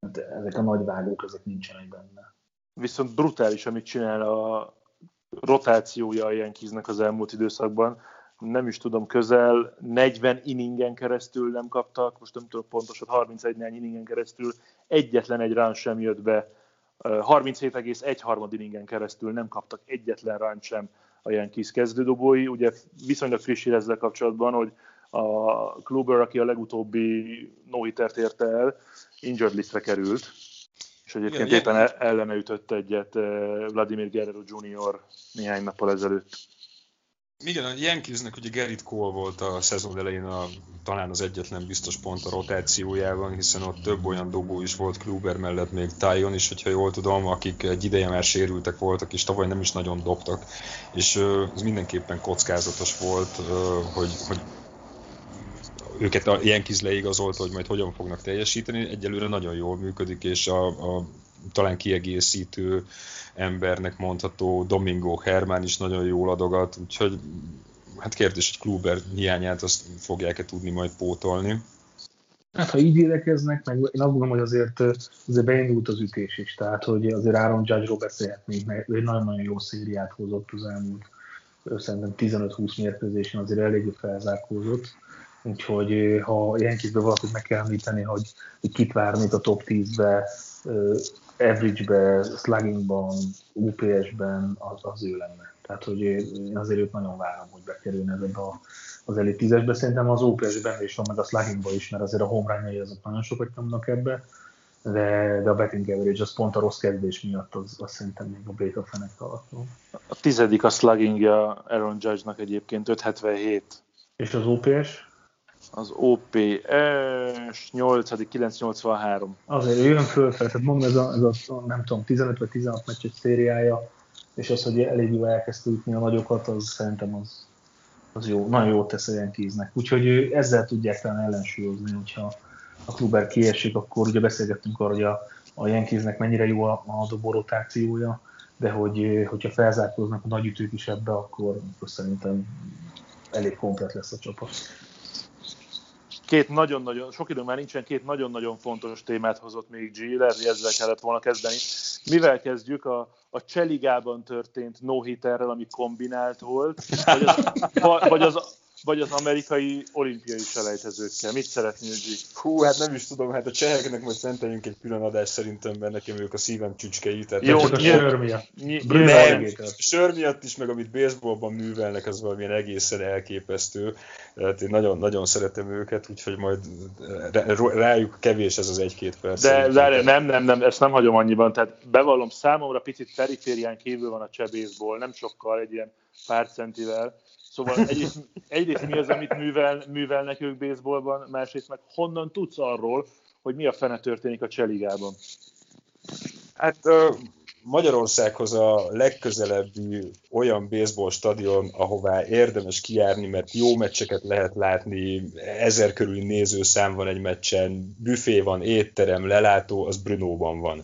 hát ezek a nagy vágók, ezek nincsenek benne. Viszont brutális, amit csinál a rotációja a Yankeesnek az elmúlt időszakban. Nem is tudom, közel 40 inningen keresztül nem kaptak, most nem tudom pontosan, 31 néhány inningen keresztül egyetlen egy run sem jött be. 37,1 inningen keresztül nem kaptak egyetlen run sem a Yankees kezdődobói. Ugye viszonylag friss ezzel kapcsolatban, hogy a Kluber, aki a legutóbbi no érte el, injured listre került, és egyébként Igen, éppen ellene ütött egyet Vladimir Guerrero Jr. néhány nappal ezelőtt. Igen, a Yankeesnek ugye Gerrit Cole volt a szezon elején a, talán az egyetlen biztos pont a rotációjában, hiszen ott több olyan dobó is volt Kluber mellett, még Tyon is, hogyha jól tudom, akik egy ideje már sérültek voltak, és tavaly nem is nagyon dobtak, és ez mindenképpen kockázatos volt, hogy, hogy őket a Yankees leigazolta, hogy majd hogyan fognak teljesíteni. Egyelőre nagyon jól működik, és a, a talán kiegészítő embernek mondható Domingo Herman is nagyon jól adogat, úgyhogy hát kérdés, hogy Kluber hiányát azt fogják-e tudni majd pótolni. Hát ha így védekeznek, meg én azt gondolom, hogy azért, azért beindult az ütés is, tehát hogy azért Aaron Judge-ról beszélhetnénk, mert egy nagyon-nagyon jó szériát hozott az elmúlt szerintem 15-20 mérkőzésen azért eléggé felzárkózott. Úgyhogy ha Yankeesbe valakit meg kell említeni, hogy, hogy kit várnék a top 10-be, average-be, sluggingban, UPS-ben, az, az ő lenne. Tehát, hogy én azért őt nagyon várom, hogy bekerülne ebbe a, az elit 10-esbe. Szerintem az OPS-ben is van, meg a sluggingban is, mert azért a run azok nagyon sokat nyomnak ebbe, de, de a betting average az pont a rossz kezdés miatt az, az szerintem még a of fenek alatt van. A tizedik a sluggingja Aaron Judge-nak egyébként 577. És az OPS? Az OPS 8. 983. Azért jön föl, tehát mondom, ez a, ez a, nem tudom, 15 vagy 16 meccses szériája, és az, hogy elég jól elkezdte ütni a nagyokat, az szerintem az, az jó, nagyon jót tesz a Yankeesnek. Úgyhogy ezzel tudják talán ellensúlyozni, hogyha a Kluber kiesik, akkor ugye beszélgettünk arról, hogy a, a Yankeesnek mennyire jó a, a dobó de hogy, hogyha felzárkóznak a nagyütők is ebbe, akkor, akkor szerintem elég komplet lesz a csapat két nagyon-nagyon, sok időnk már nincsen, két nagyon-nagyon fontos témát hozott még G, lehet, hogy ezzel kellett volna kezdeni. Mivel kezdjük? A, a Cseligában történt no ami kombinált volt, vagy az, vagy az, vagy az amerikai olimpiai selejtezőkkel? Mit szeretnél, G? Hú, hát nem is tudom, hát a cseheknek most szenteljünk egy külön adást szerintem, mert nekem ők a szívem csücskei. Tehát Jó, csak a sör miatt. Nem, sör miatt is, meg amit baseballban művelnek, az valamilyen egészen elképesztő. Tehát én nagyon, nagyon szeretem őket, úgyhogy majd rájuk kevés ez az egy-két perc. De, de nem, nem, nem, ezt nem hagyom annyiban. Tehát bevallom, számomra picit periférián kívül van a cseh baseball, nem sokkal, egy ilyen pár centivel Szóval egyrészt, egyrészt mi az, amit művel, művelnek ők baseballban, másrészt meg honnan tudsz arról, hogy mi a fene történik a cseligában? Hát Magyarországhoz a legközelebbi olyan baseball stadion, ahová érdemes kijárni, mert jó meccseket lehet látni, ezer körüli nézőszám van egy meccsen, büfé van, étterem, lelátó, az Brunóban van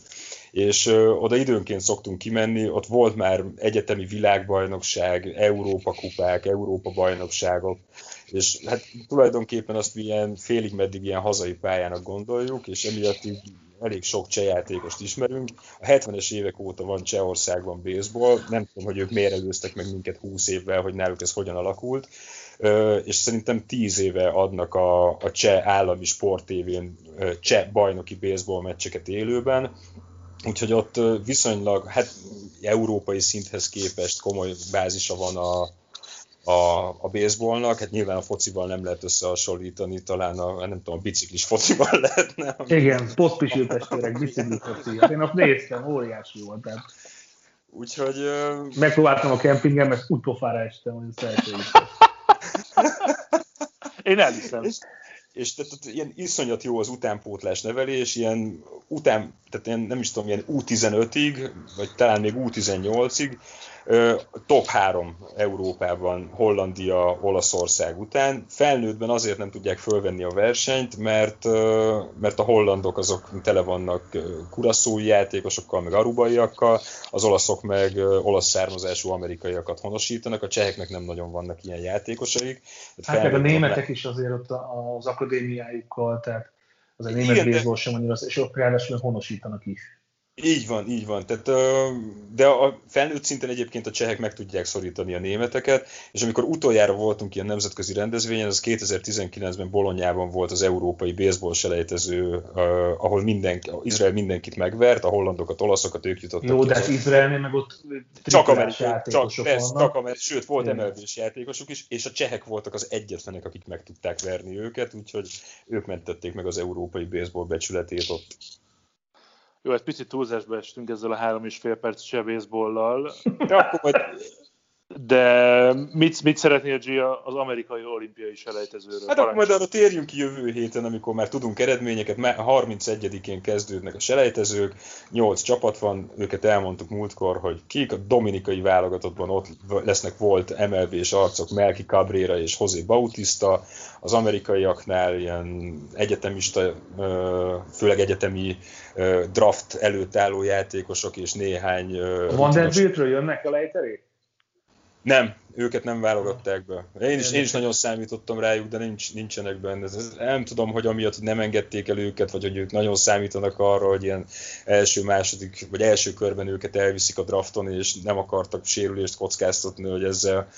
és oda időnként szoktunk kimenni, ott volt már egyetemi világbajnokság, Európa kupák, Európa bajnokságok, és hát tulajdonképpen azt ilyen félig meddig ilyen hazai pályának gondoljuk, és emiatt így elég sok csehjátékost ismerünk. A 70-es évek óta van Csehországban baseball, nem tudom, hogy ők miért előztek meg minket 20 évvel, hogy náluk ez hogyan alakult, és szerintem tíz éve adnak a, a cseh állami sporttévén cseh bajnoki baseball meccseket élőben, úgyhogy ott viszonylag, hát európai szinthez képest komoly bázisa van a, a, a baseballnak, hát nyilván a focival nem lehet összehasonlítani, talán a, nem tudom, a biciklis focival lehetne. Igen, poszpisil testvérek, biciklis foci. Hát én azt néztem, óriási volt. Tehát... Úgyhogy... Megpróbáltam a kempingen, mert úgy pofára estem, hogy szeretőim. Én elhiszem. És, és tehát, tehát ilyen iszonyat jó az utánpótlás nevelés, ilyen után, tehát ilyen, nem is tudom, ilyen U15-ig, vagy talán még U18-ig, top 3 Európában, Hollandia, Olaszország után. Felnőttben azért nem tudják fölvenni a versenyt, mert, mert a hollandok azok tele vannak kuraszói játékosokkal, meg arubaiakkal, az olaszok meg olasz származású amerikaiakat honosítanak, a cseheknek nem nagyon vannak ilyen játékosaik. Hát meg a németek is azért ott az akadémiájukkal, tehát az a német baseball sem annyira, és ott ráadásul honosítanak is. Így van, így van. Tehát, de a felnőtt szinten egyébként a csehek meg tudják szorítani a németeket, és amikor utoljára voltunk ilyen nemzetközi rendezvényen, az 2019-ben Bolonyában volt az európai baseball selejtező, ahol mindenki, Izrael mindenkit megvert, a hollandokat, olaszokat, ők jutottak. Jó, de hát Izraelnél meg ott csak amerikai csak, vannak. Csak amerikai, sőt, volt mlb játékosok is, és a csehek voltak az egyetlenek, akik meg tudták verni őket, úgyhogy ők mentették meg az európai baseball becsületét ott. Jó, egy picit túlzásba estünk ezzel a három és fél perc sebészbollal. De akkor majd de mit, mit szeretnél, Gia, az amerikai olimpiai selejtezőről? Hát akkor majd arra térjünk ki jövő héten, amikor már tudunk eredményeket. 31-én kezdődnek a selejtezők, 8 csapat van, őket elmondtuk múltkor, hogy kik a dominikai válogatottban ott lesznek volt MLB-s arcok, Melki Cabrera és José Bautista, az amerikaiaknál ilyen egyetemista, főleg egyetemi draft előtt álló játékosok és néhány... Vanderbiltről jönnek a lejterék? Nem, őket nem válogatták be. Én is, én is nagyon számítottam rájuk, de nincs, nincsenek benne. Nem tudom, hogy amiatt nem engedték el őket, vagy hogy ők nagyon számítanak arra, hogy ilyen első, második, vagy első körben őket elviszik a drafton, és nem akartak sérülést kockáztatni, hogy ezzel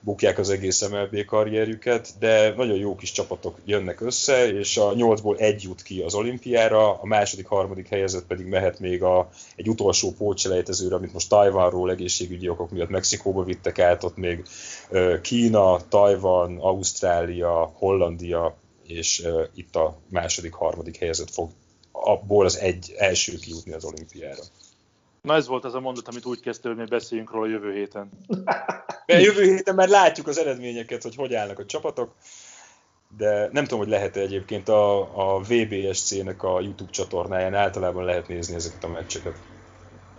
bukják az egész MLB karrierjüket, de nagyon jó kis csapatok jönnek össze, és a nyolcból egy jut ki az olimpiára, a második, harmadik helyezett pedig mehet még a, egy utolsó pótselejtezőre, amit most Tajvanról egészségügyi okok miatt Mexikóba vittek át, ott még Kína, Tajvan, Ausztrália, Hollandia, és itt a második, harmadik helyezett fog abból az egy első kijutni az olimpiára. Na ez volt az a mondat, amit úgy kezdte, hogy mi beszéljünk róla jövő héten. De jövő héten már látjuk az eredményeket, hogy hogy állnak a csapatok, de nem tudom, hogy lehet-e egyébként a, a VBSC-nek a YouTube csatornáján általában lehet nézni ezeket a meccseket.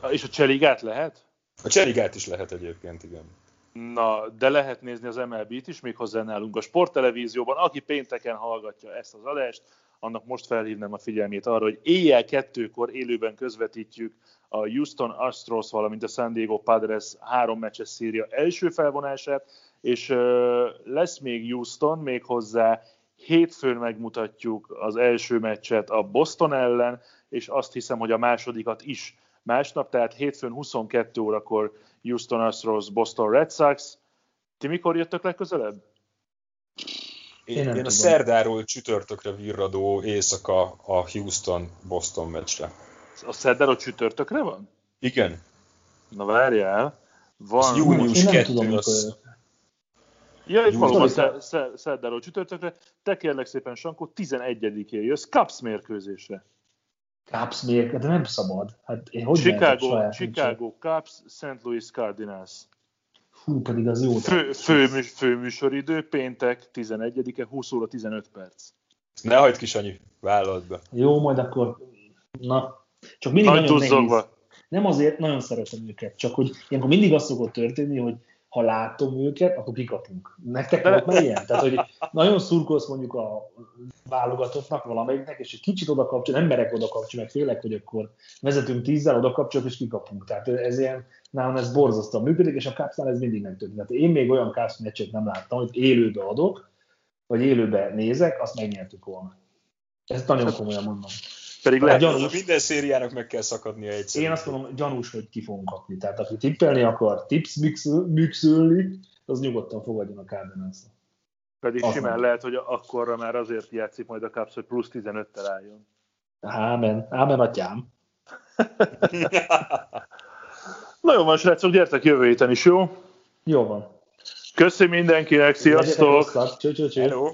És a Cseligát lehet? A Cseligát is lehet egyébként, igen. Na, de lehet nézni az MLB-t is, méghozzá nálunk a sporttelevízióban. Aki pénteken hallgatja ezt az adást, annak most felhívnám a figyelmét arra, hogy éjjel kettőkor élőben közvetítjük a Houston Astros, valamint a San Diego Padres három meccses szíria első felvonását, és lesz még Houston, még hozzá hétfőn megmutatjuk az első meccset a Boston ellen, és azt hiszem, hogy a másodikat is másnap, tehát hétfőn 22 órakor Houston Astros, Boston Red Sox. Ti mikor jöttök legközelebb? Én, én, én a szerdáról csütörtökre virradó éjszaka a Houston-Boston meccsre. A szerdáról csütörtökre van? Igen. Na várjál. Van... Az június 2 az... Ja, és valóban szerdáról csütörtökre. Te kérlek szépen, Sankó, 11-én jössz Cubs mérkőzésre. Cubs mérkőzésre, de nem szabad. Hát én hogy Chicago, Chicago Cubs, St. Louis Cardinals. Hú, pedig az jó. Fő, fő, fő műsoridő, péntek 11-e, 20 óra 15 perc. Ne hagyd ki, Sanyi, vállalt be. Jó, majd akkor, na, csak mindig Nagy nagyon nehéz. Nem azért, nagyon szeretem őket, csak hogy ilyenkor mindig az szokott történni, hogy ha látom őket, akkor kikapunk. Nektek volt már ilyen? Tehát, hogy nagyon szurkolsz mondjuk a válogatottnak valamelyiknek, és egy kicsit oda kapcsol, nem merek oda kapcsolni, mert félek, hogy akkor vezetünk tízzel, oda kapcsolok, és kikapunk. Tehát ez ilyen, nálam ez borzasztóan működik, és a Cubsnál ez mindig nem történik. Tehát én még olyan Cubs meccset nem láttam, hogy élőbe adok, vagy élőbe nézek, azt megnyertük volna. Ezt nagyon komolyan mondom. Pedig lehet, gyanús, minden szériának meg kell szakadnia egyszer. Én azt mondom, gyanús, hogy ki fogunk kapni. Tehát aki tippelni akar, tips mixülni, az nyugodtan fogadjon a cardinals Pedig Az simán nem. lehet, hogy akkorra már azért játszik majd a Cubs, hogy plusz 15-tel álljon. Ámen, ámen atyám. Na jó van, srácok, gyertek jövő héten is, jó? Jó van. Köszi mindenkinek, sziasztok! Cső, cső, cső. Hello!